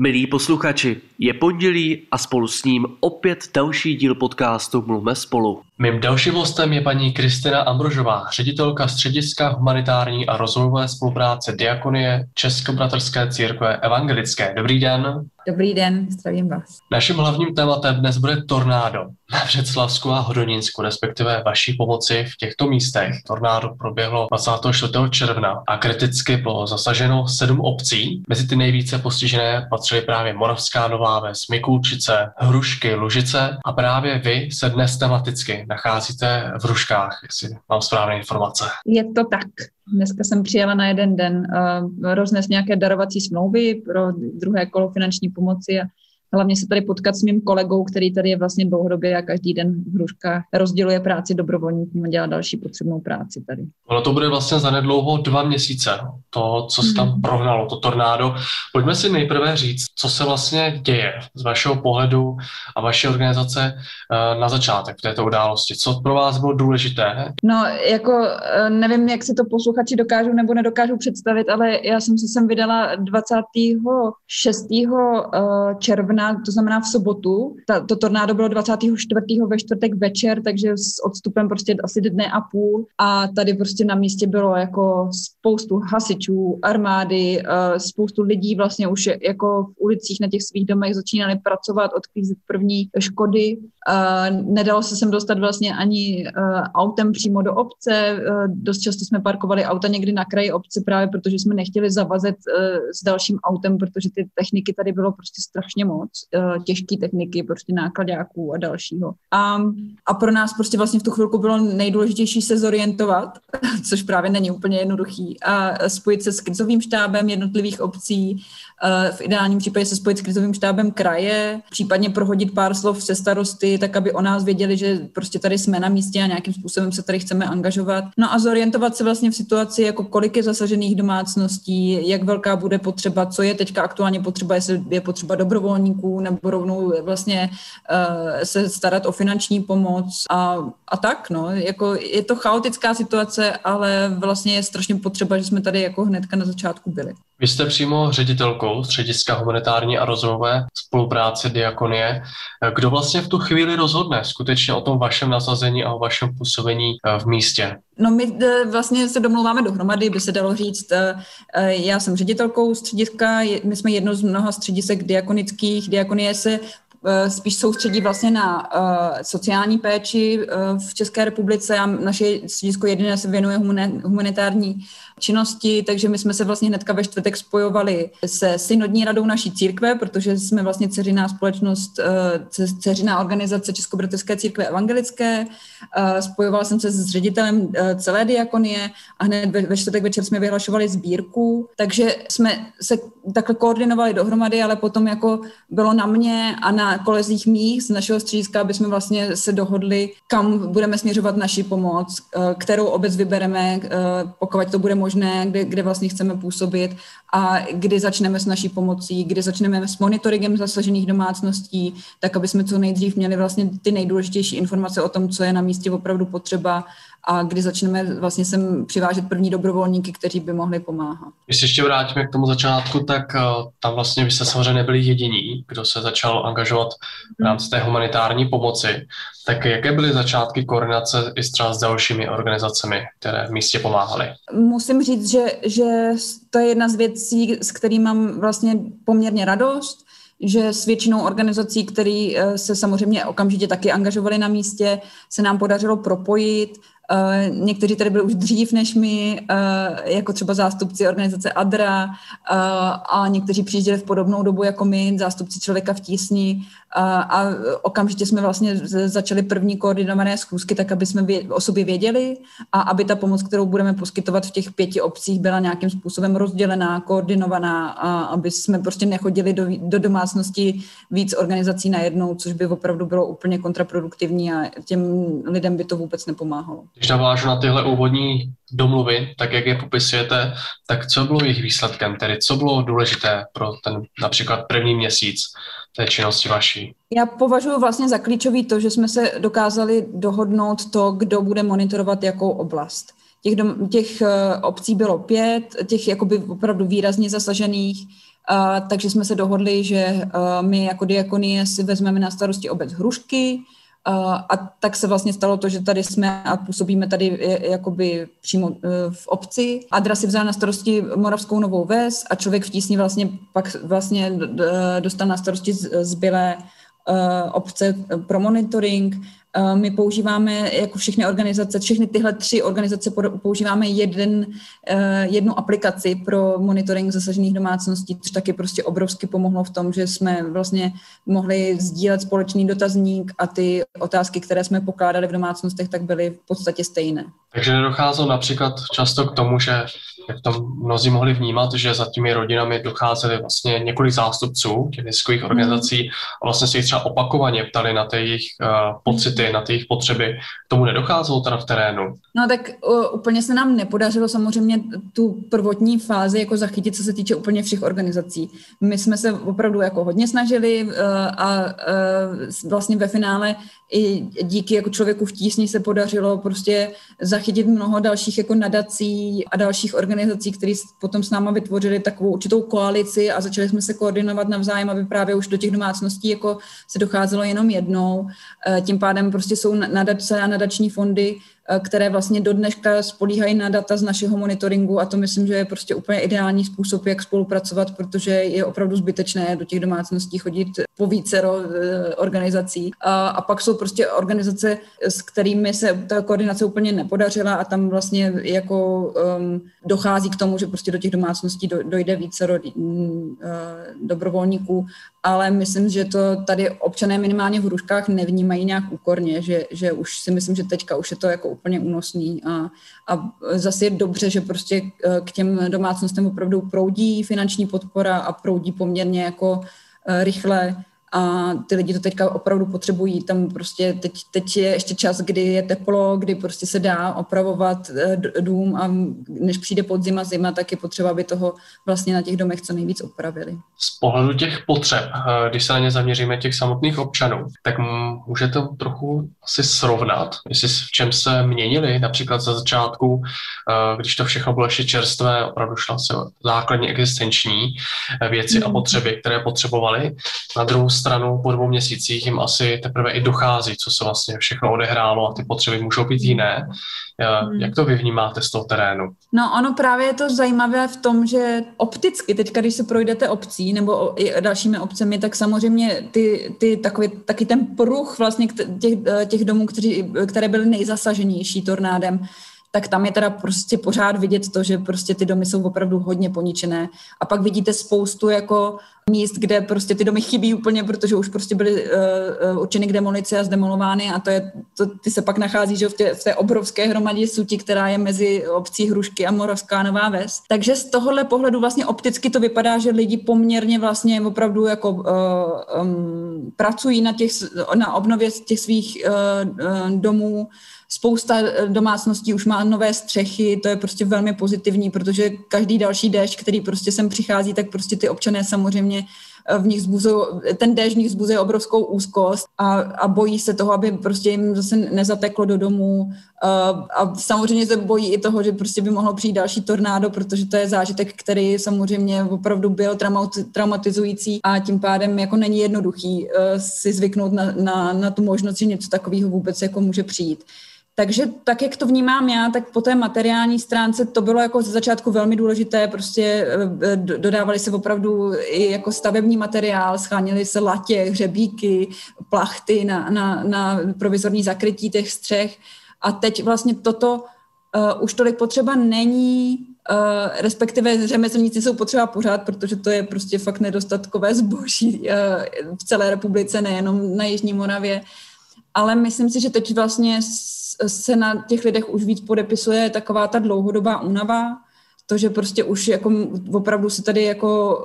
Milí posluchači, je pondělí a spolu s ním opět další díl podcastu Mluvme spolu. Mým dalším hostem je paní Kristina Ambrožová, ředitelka Střediska humanitární a rozvojové spolupráce Diakonie Českobratrské církve evangelické. Dobrý den. Dobrý den, zdravím vás. Naším hlavním tématem dnes bude tornádo na Břeclavsku a Hodonínsku, respektive vaší pomoci v těchto místech. Tornádo proběhlo 24. června a kriticky bylo zasaženo sedm obcí. Mezi ty nejvíce postižené patřily právě Moravská Nová Ves, Mikulčice, Hrušky, Lužice a právě vy se dnes tematicky nacházíte v Hruškách, jestli mám správné informace. Je to tak. Dneska jsem přijela na jeden den uh, roznes nějaké darovací smlouvy pro druhé kolo finanční pomoci a hlavně se tady potkat s mým kolegou, který tady je vlastně dlouhodobě a každý den v Hruškách rozděluje práci dobrovolníkům a dělá další potřebnou práci tady. Ono to bude vlastně za nedlouho dva měsíce, to, co se tam hmm. prohnalo, to tornádo. Pojďme si nejprve říct, co se vlastně děje z vašeho pohledu a vaší organizace eh, na začátek v této události. Co pro vás bylo důležité? No, jako eh, nevím, jak si to posluchači dokážou nebo nedokážou představit, ale já jsem se sem vydala 26. Eh, června června, to znamená v sobotu. Ta, to tornádo bylo 24. ve čtvrtek večer, takže s odstupem prostě asi dne a půl. A tady prostě na místě bylo jako spoustu hasičů, armády, uh, spoustu lidí vlastně už jako v ulicích na těch svých domech začínali pracovat, odklízet první škody. Uh, nedalo se sem dostat vlastně ani uh, autem přímo do obce. Dost často jsme parkovali auta někdy na kraji obce právě protože jsme nechtěli zavazet s dalším autem, protože ty techniky tady bylo prostě strašně moc moc, uh, těžké techniky, prostě nákladáků a dalšího. A, a pro nás prostě vlastně v tu chvilku bylo nejdůležitější se zorientovat, což právě není úplně jednoduchý, a spojit se s krizovým štábem jednotlivých obcí, uh, v ideálním případě se spojit s krizovým štábem kraje, případně prohodit pár slov se starosty, tak aby o nás věděli, že prostě tady jsme na místě a nějakým způsobem se tady chceme angažovat. No a zorientovat se vlastně v situaci, jako kolik je zasažených domácností, jak velká bude potřeba, co je teďka aktuálně potřeba, jestli je potřeba dobrovolníků, podniků nebo rovnou vlastně uh, se starat o finanční pomoc a, a tak, no. Jako je to chaotická situace, ale vlastně je strašně potřeba, že jsme tady jako hnedka na začátku byli. Vy jste přímo ředitelkou Střediska humanitární a rozvojové spolupráce Diakonie. Kdo vlastně v tu chvíli rozhodne skutečně o tom vašem nasazení a o vašem působení eh, v místě? No my eh, vlastně se domlouváme dohromady, by se dalo říct. Já jsem ředitelkou střediska, my jsme jedno z mnoha středisek diakonických. Diakonie se Eh, spíš soustředí vlastně na sociální péči v České republice a naše středisko jediné se věnuje humanitární činnosti, takže my jsme se vlastně hnedka ve čtvrtek spojovali se synodní radou naší církve, protože jsme vlastně ceřiná společnost, uh, ceřiná organizace Českobratrské církve evangelické. Uh, spojovala jsem se s ředitelem uh, celé diakonie a hned ve, čtvrtek večer jsme vyhlašovali sbírku, takže jsme se takhle koordinovali dohromady, ale potom jako bylo na mě a na kolezích mých z našeho střediska, aby jsme vlastně se dohodli, kam budeme směřovat naši pomoc, eh, kterou obec vybereme, eh, pokud to bude možné, kde, kde vlastně chceme působit a kdy začneme s naší pomocí, kdy začneme s monitoringem zasažených domácností, tak aby jsme co nejdřív měli vlastně ty nejdůležitější informace o tom, co je na místě opravdu potřeba a kdy začneme vlastně sem přivážet první dobrovolníky, kteří by mohli pomáhat. Když se ještě vrátíme k tomu začátku, tak uh, tam vlastně vy jste samozřejmě nebyli jediní, kdo se začal angažovat v rámci té humanitární pomoci. Tak jaké byly začátky koordinace i třeba s dalšími organizacemi, které v místě pomáhaly? Musím říct, že, že to je jedna z věcí, s kterým mám vlastně poměrně radost, že s většinou organizací, které eh, se samozřejmě okamžitě taky angažovaly na místě, se nám podařilo propojit Uh, někteří tady byli už dřív než my, uh, jako třeba zástupci organizace ADRA uh, a někteří přijížděli v podobnou dobu jako my, zástupci člověka v tísni a okamžitě jsme vlastně začali první koordinované schůzky, tak aby jsme o sobě věděli a aby ta pomoc, kterou budeme poskytovat v těch pěti obcích, byla nějakým způsobem rozdělená, koordinovaná a aby jsme prostě nechodili do, do domácnosti víc organizací najednou, což by opravdu bylo úplně kontraproduktivní a těm lidem by to vůbec nepomáhalo. Když navážu na tyhle úvodní domluvy, tak jak je popisujete, tak co bylo jejich výsledkem, tedy co bylo důležité pro ten například první měsíc té činnosti vaší? Já považuji vlastně za klíčový to, že jsme se dokázali dohodnout to, kdo bude monitorovat jakou oblast. Těch, dom, těch uh, obcí bylo pět, těch jakoby opravdu výrazně zasažených. Uh, takže jsme se dohodli, že uh, my jako diakonie si vezmeme na starosti obec Hrušky, a tak se vlastně stalo to, že tady jsme a působíme tady jakoby přímo v obci. Adra si vzala na starosti Moravskou Novou Ves a člověk v tísni vlastně pak vlastně dostal na starosti zbylé obce pro monitoring. Eh, my používáme, jako všechny organizace, všechny tyhle tři organizace používáme jeden, eh, jednu aplikaci pro monitoring zasažených domácností, což taky prostě obrovsky pomohlo v tom, že jsme vlastně mohli sdílet společný dotazník a ty otázky, které jsme pokládali v domácnostech, tak byly v podstatě stejné. Takže nedocházelo například často k tomu, že jak to mnozí mohli vnímat, že za těmi rodinami docházeli vlastně několik zástupců těch neziskových hmm. organizací a vlastně se jich třeba opakovaně ptali na ty jejich uh, pocity, na ty jejich potřeby. K tomu nedocházelo teda v terénu? No tak uh, úplně se nám nepodařilo samozřejmě tu prvotní fázi jako zachytit, co se týče úplně všech organizací. My jsme se opravdu jako hodně snažili uh, a uh, vlastně ve finále i díky jako člověku v tísni se podařilo prostě zachytit mnoho dalších jako nadací a dalších organizací, které potom s náma vytvořili takovou určitou koalici a začali jsme se koordinovat navzájem, aby právě už do těch domácností jako se docházelo jenom jednou. Eh, tím pádem prostě jsou nadace a nadační fondy, které vlastně do dneška spolíhají na data z našeho monitoringu a to myslím, že je prostě úplně ideální způsob, jak spolupracovat, protože je opravdu zbytečné do těch domácností chodit po vícero eh, organizací. A, a pak jsou prostě organizace, s kterými se ta koordinace úplně nepodařila a tam vlastně jako um, dochází k tomu, že prostě do těch domácností do, dojde vícero uh, dobrovolníků ale myslím, že to tady občané minimálně v Hruškách nevnímají nějak úkorně, že, že už si myslím, že teďka už je to jako úplně únosný a, a zase je dobře, že prostě eh, k těm domácnostem opravdu proudí finanční podpora a proudí poměrně jako eh, rychle a ty lidi to teďka opravdu potřebují. Tam prostě teď, teď je ještě čas, kdy je teplo, kdy prostě se dá opravovat eh, dům a než přijde podzima, zima, tak je potřeba, aby toho vlastně na těch domech co nejvíc opravili. Z pohledu těch potřeb, eh, když se na ně zaměříme těch samotných občanů, tak můžete trochu asi srovnat, jestli v čem se měnili, například za začátku, eh, když to všechno bylo ještě čerstvé, opravdu šlo se základní existenční věci a hmm. potřeby, které potřebovali. Na druhou stranu po dvou měsících jim asi teprve i dochází, co se vlastně všechno odehrálo a ty potřeby můžou být jiné. Hmm. Jak to vy vnímáte z toho terénu? No ono právě je to zajímavé v tom, že opticky, teď když se projdete obcí nebo i dalšími obcemi, tak samozřejmě ty, ty takový, taky ten pruh vlastně těch, těch domů, kteří, které byly nejzasaženější tornádem, tak tam je teda prostě pořád vidět to, že prostě ty domy jsou opravdu hodně poničené. A pak vidíte spoustu jako míst, kde prostě ty domy chybí úplně, protože už prostě byly uh, určeny k demolici a zdemolovány a to je, to, ty se pak nachází že v, tě, v té obrovské hromadě sutí, která je mezi obcí Hrušky a Moravská Nová Ves. Takže z tohohle pohledu vlastně opticky to vypadá, že lidi poměrně vlastně opravdu jako uh, um, pracují na, těch, na obnově těch svých uh, domů, Spousta domácností už má nové střechy, to je prostě velmi pozitivní, protože každý další déšť, který prostě sem přichází, tak prostě ty občané samozřejmě v nich zbuzují, ten déšť v nich zbuzuje obrovskou úzkost a, a bojí se toho, aby prostě jim zase nezateklo do domu a, a samozřejmě se bojí i toho, že prostě by mohlo přijít další tornádo, protože to je zážitek, který samozřejmě opravdu byl traumatizující a tím pádem jako není jednoduchý si zvyknout na, na, na tu možnost, že něco takového vůbec jako může přijít. Takže tak, jak to vnímám já, tak po té materiální stránce to bylo jako ze začátku velmi důležité, prostě eh, dodávali se opravdu i jako stavební materiál, schánili se latě, hřebíky, plachty na, na, na provizorní zakrytí těch střech. A teď vlastně toto uh, už tolik potřeba není, uh, respektive řemeslníci jsou potřeba pořád, protože to je prostě fakt nedostatkové zboží uh, v celé republice, nejenom na Jižní Moravě, ale myslím si, že teď vlastně se na těch lidech už víc podepisuje taková ta dlouhodobá únava, to, že prostě už jako opravdu se tady jako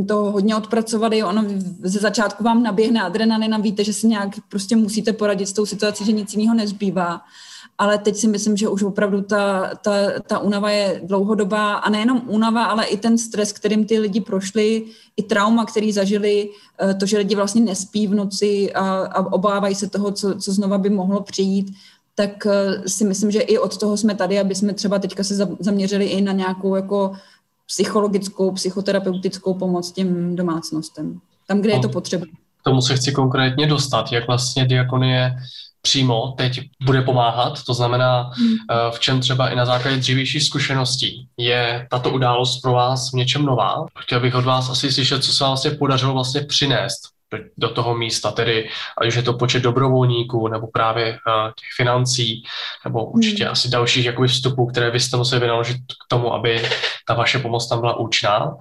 eh, to hodně odpracovali, ono ze začátku vám naběhne adrenalin a víte, že si nějak prostě musíte poradit s tou situací, že nic jiného nezbývá. Ale teď si myslím, že už opravdu ta, ta, ta únava je dlouhodobá a nejenom únava, ale i ten stres, kterým ty lidi prošli, i trauma, který zažili, eh, to, že lidi vlastně nespí v noci a, a obávají se toho, co, co znova by mohlo přijít, tak eh, si myslím, že i od toho jsme tady, aby jsme třeba teďka se zaměřili i na nějakou jako psychologickou, psychoterapeutickou pomoc těm domácnostem, tam, kde je to potřeba. K tomu se chci konkrétně dostat, jak vlastně diakonie přímo teď bude pomáhat, to znamená, hmm. eh, v čem třeba i na základě dřívějších zkušeností je tato událost pro vás v něčem nová. Chtěl bych od vás asi slyšet, co se vám vlastně podařilo vlastně přinést do toho místa, tedy ať už je to počet dobrovolníků, nebo právě uh, těch financí, nebo určitě hmm. asi dalších jakoby vstupů, které vy jste museli vynaložit k tomu, aby ta vaše pomoc tam byla účinná,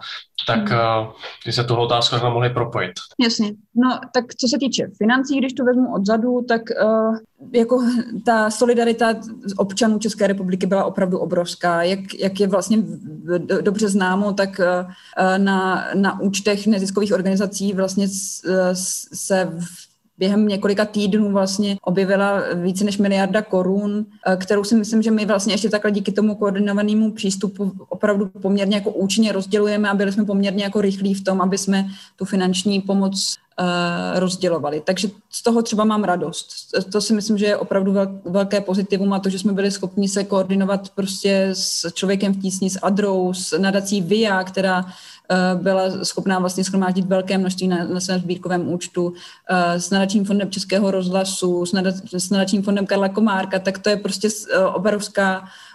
tak hmm. uh, když se tuhle otázku mohli propojit. Jasně. No, tak co se týče financí, když to vezmu odzadu, tak uh, jako ta solidarita občanů České republiky byla opravdu obrovská. Jak, jak je vlastně dobře známo, tak uh, na, na účtech neziskových organizací vlastně se v během několika týdnů vlastně objevila více než miliarda korun, eh, kterou si myslím, že my vlastně ještě takhle díky tomu koordinovanému přístupu opravdu poměrně jako účinně rozdělujeme a byli jsme poměrně jako rychlí v tom, aby jsme tu finanční pomoc uh, rozdělovali. Takže z toho třeba mám radost. To si myslím, že je opravdu velké pozitivum a to, že jsme byli schopni se koordinovat prostě s člověkem v tísni, s Adrou, s nadací VIA, která Eh, byla schopná vlastně schromáždit velké množství na, na svém sbírkovém účtu. Eh, s nadačním fondem Českého rozhlasu, s, nadač, s nadačním fondem Karla Komárka, tak to je prostě eh, obrovská Eh,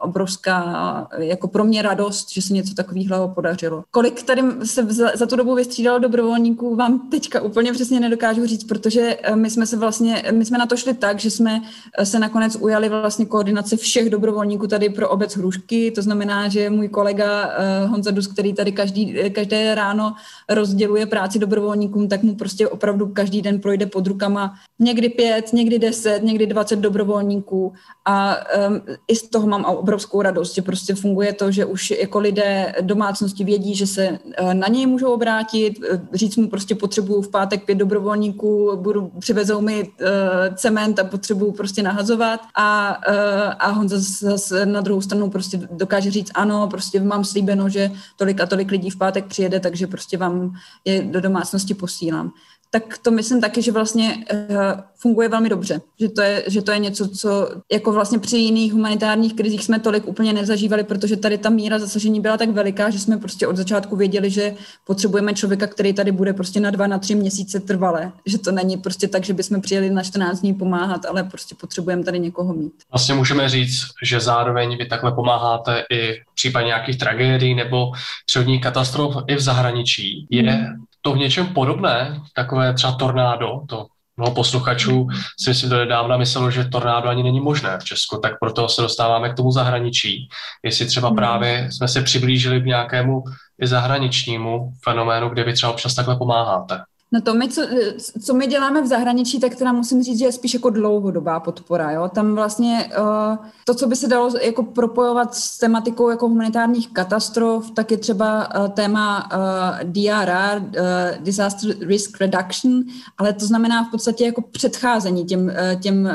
obrovská jako pro mě radost, že se něco takového podařilo. Kolik tady se za, za tu dobu vystřídalo dobrovolníků, vám teďka úplně přesně nedokážu říct, protože eh, my jsme se vlastně, my jsme na to šli tak, že jsme eh, se nakonec ujali vlastně koordinace všech dobrovolníků tady pro obec Hrušky, to znamená, že můj kolega Honza Dus, který tady každý, každé ráno rozděluje práci dobrovolníkům, tak mu prostě opravdu každý den projde pod rukama. Někdy pět, někdy deset, někdy dvacet dobrovolníků. A i z toho mám obrovskou radost, že prostě funguje to, že už jako lidé domácnosti vědí, že se eh, na něj můžou obrátit, eh, říct mu prostě potřebuju v pátek pět dobrovolníků, budu, přivezou mi uh, cement a potřebuju prostě nahazovat. A, a Honza zase na druhou stranu prostě dokáže říct ano, prostě mám slíbeno, že tolik a tolik lidí v pátek přijede, takže prostě vám je do domácnosti posílám tak to myslím taky, že vlastně uh, funguje velmi dobře. Že to, je, že to je něco, co jako vlastně při jiných humanitárních krizích jsme tolik úplně nezažívali, protože tady ta míra zasažení byla tak veliká, že jsme prostě od začátku věděli, že potřebujeme člověka, který tady bude prostě na dva, na tři měsíce trvale. Že to není prostě tak, že bychom přijeli na 14 dní pomáhat, ale prostě potřebujeme tady někoho mít. Vlastně můžeme říct, že zároveň vy takhle pomáháte i v případě nějakých tragédií nebo přírodních katastrof i v zahraničí. Je hmm to v něčem podobné, takové třeba tornádo, to mnoho posluchačů si myslím do nedávna myslelo, že tornádo ani není možné v Česku, tak proto se dostáváme k tomu zahraničí. Jestli třeba hmm. právě jsme se přiblížili k nějakému i zahraničnímu fenoménu, kde vy třeba občas takhle pomáháte. No to my, co, co my děláme v zahraničí, tak teda musím říct, že je spíš jako dlouhodobá podpora. Jo? Tam vlastně uh, to, co by se dalo jako propojovat s tematikou jako humanitárních katastrof, tak je třeba uh, téma uh, eh, DRR, uh, Disaster Risk Reduction, ale to znamená v podstatě jako předcházení těm, uh, těm uh,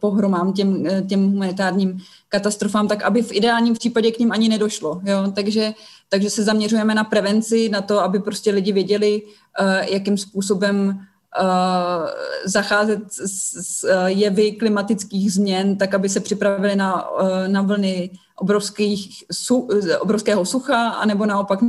pohromám, těm, uh, těm humanitárním katastrofám, tak aby v ideálním případě k ním ani nedošlo. Jo? Takže, takže se zaměřujeme na prevenci, na to, aby prostě lidi věděli, uh, jakým způsobem uh, zacházet s, s jevy klimatických změn, tak aby se připravili na, na vlny obrovských, obrovského sucha, anebo naopak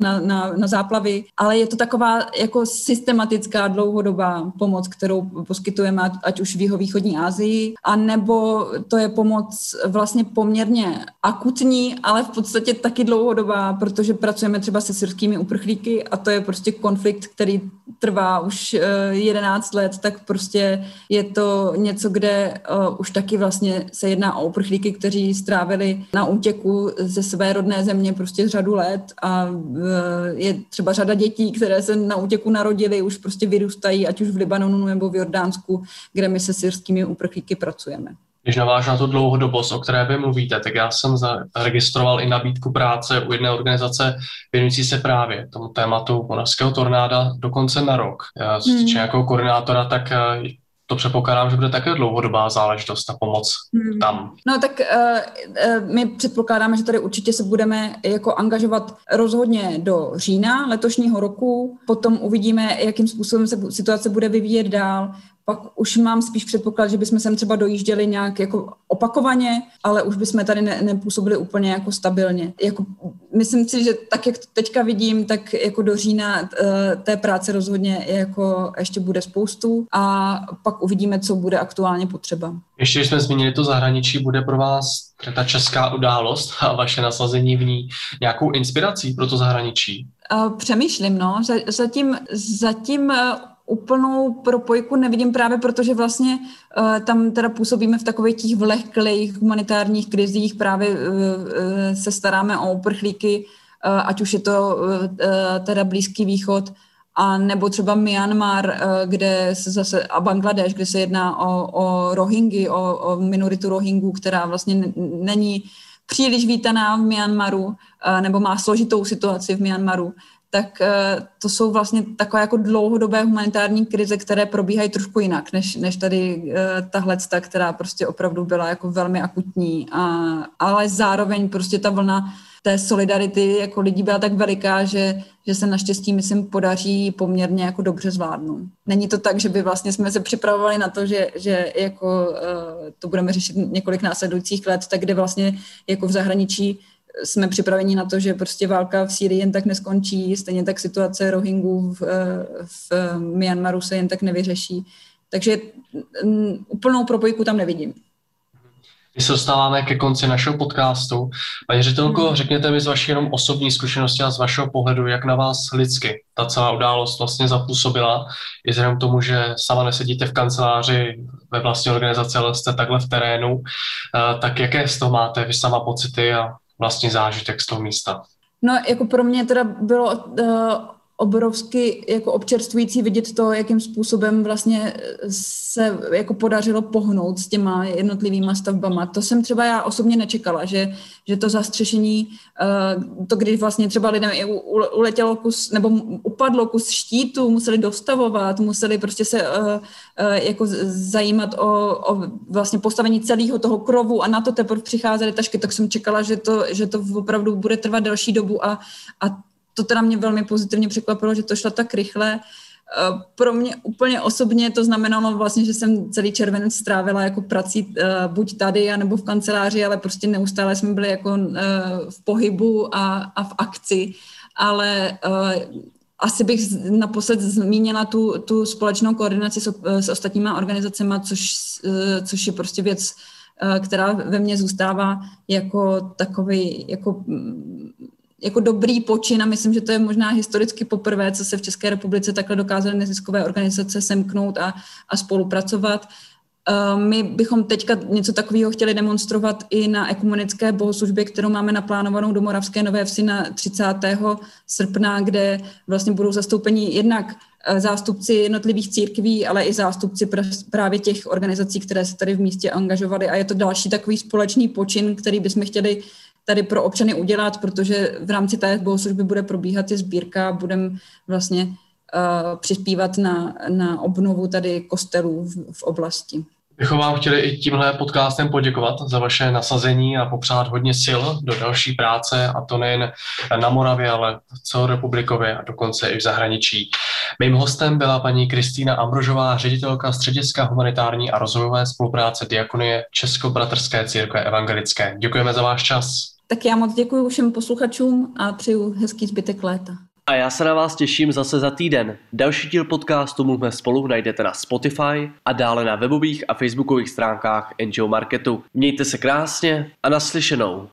na, na, na záplavy, ale je to taková jako systematická dlouhodobá pomoc, kterou poskytujeme ať už v jihovýchodní Asii, a nebo to je pomoc vlastně poměrně akutní, ale v podstatě taky dlouhodobá, protože pracujeme třeba se syrskými uprchlíky a to je prostě konflikt, který trvá už 11 eh, let, tak prostě je to něco, kde uh, už taky vlastně se jedná o uprchlíky, kteří strávili na útěku ze své rodné země prostě řadu let a uh, je třeba řada dětí, které se na útěku narodily, už prostě vyrůstají, ať už v Libanonu nebo v Jordánsku, kde my se syrskými uprchlíky pracujeme. Když navážu na tu dlouhodobost, o které vy mluvíte, tak já jsem zaregistroval i nabídku práce u jedné organizace věnující se právě tomu tématu moravského tornáda dokonce na rok. Já, co se týče hmm. nějakého koordinátora, tak eh, to předpokládám, že bude také dlouhodobá záležitost, ta pomoc hmm. tam. No tak uh, uh, my předpokládáme, že tady určitě se budeme jako angažovat rozhodně do října letošního roku, potom uvidíme, jakým způsobem se situace bude vyvíjet dál. Pak už mám spíš předpoklad, že bychom sem třeba dojížděli nějak jako opakovaně, ale už bychom tady ne, nepůsobili úplně jako stabilně. Jako, myslím si, že tak, jak to teďka vidím, tak jako do října uh, té práce rozhodně jako ještě bude spoustu a pak uvidíme, co bude aktuálně potřeba. Ještě, když jsme zmínili to zahraničí, bude pro vás ta česká událost a vaše nasazení v ní nějakou inspirací pro to zahraničí? Přemýšlím, no. Zatím, zatím e, úplnou propojku nevidím právě protože vlastně uh, tam teda působíme v takových těch vlehklých humanitárních krizích, právě uh, uh, se staráme o uprchlíky, uh, ať už je to uh, teda Blízký východ, a nebo třeba Myanmar, kde se zase, a Bangladeš, kde se jedná o, o Rohingy, o, o minoritu Rohingů, která vlastně není příliš vítaná v Myanmaru, nebo má složitou situaci v Myanmaru, tak eh, to jsou vlastně takové jako dlouhodobé humanitární krize, které probíhají trošku jinak, než, než tady eh, tahle, která prostě opravdu byla jako velmi akutní, a, ale zároveň prostě ta vlna té solidarity jako lidí byla tak veliká, že, že se naštěstí, myslím, podaří poměrně jako dobře zvládnout. Není to tak, že by vlastně jsme se připravovali na to, že, že jako uh, to budeme řešit několik následujících let, tak kde vlastně jako v zahraničí jsme připraveni na to, že prostě válka v Sýrii jen tak neskončí, stejně tak situace Rohingů v, v Myanmaru se jen tak nevyřeší. Takže úplnou propojku tam nevidím. My se dostáváme ke konci našeho podcastu. Paní ředitelko, hmm. řekněte mi z vaší jenom osobní zkušenosti a z vašeho pohledu, jak na vás lidsky ta celá událost vlastně zapůsobila, i vzhledem tomu, že sama nesedíte v kanceláři ve vlastní organizaci, ale jste takhle v terénu, eh, tak jaké z toho máte vy sama pocity a vlastní zážitek z toho místa? No, jako pro mě teda bylo uh, obrovsky jako občerstvující vidět to, jakým způsobem vlastně se jako podařilo pohnout s těma jednotlivými stavbama. To jsem třeba já osobně nečekala, že, že to zastřešení, eh, to když vlastně třeba lidem uletělo kus, nebo upadlo kus štítu, museli dostavovat, museli prostě se eh, eh, jako zajímat o, o vlastně postavení celého toho krovu a na to teprve přicházely tašky, tak jsem čekala, že to, že to opravdu bude trvat delší dobu a, a to teda mě velmi pozitivně překvapilo, že to šlo tak rychle. Eh, pro mě úplně osobně to znamenalo vlastně, že jsem celý červenec strávila jako prací eh, buď tady, nebo v kanceláři, ale prostě neustále jsme byli jako eh, v pohybu a, a v akci. Ale asi bych naposled zmínila tu, tu společnou koordinaci s, s ostatníma organizacemi, což, což je prostě věc, která ve mně zůstává jako takový jako jako dobrý počin a myslím, že to je možná historicky poprvé, co se v České republice takhle dokázaly neziskové organizace semknout a, a spolupracovat. Eh, my bychom teďka něco takového chtěli demonstrovat i na ekumenické bohoslužbě, kterou máme naplánovanou do Moravské Nové Vsi na 30. srpna, kde vlastně budou zastoupeni jednak eh, zástupci jednotlivých církví, ale i zástupci právě těch organizací, které se tady v místě angažovaly. A je to další takový společný počin, který bychom chtěli tady pro občany udělat, protože v rámci té bohoslužby bude probíhat i sbírka, budeme vlastně uh, přispívat na, na obnovu tady kostelů v, v oblasti. Bychom vám chtěli i tímhle podcastem poděkovat za vaše nasazení a popřát hodně sil do další práce, a to nejen na Moravě, ale celorepublikově a dokonce i v zahraničí. Mým hostem byla paní Kristýna Ambrožová, ředitelka Střediska humanitární a rozvojové spolupráce Diakonie Česko-bratrské církve evangelické. Děkujeme za váš čas. Tak já moc děkuji všem posluchačům a přeju hezký zbytek léta. A já se na vás těším zase za týden. Další díl podcastu Mluvme spolu najdete na Spotify a dále na webových a facebookových stránkách NGO Marketu. Mějte se krásně a naslyšenou.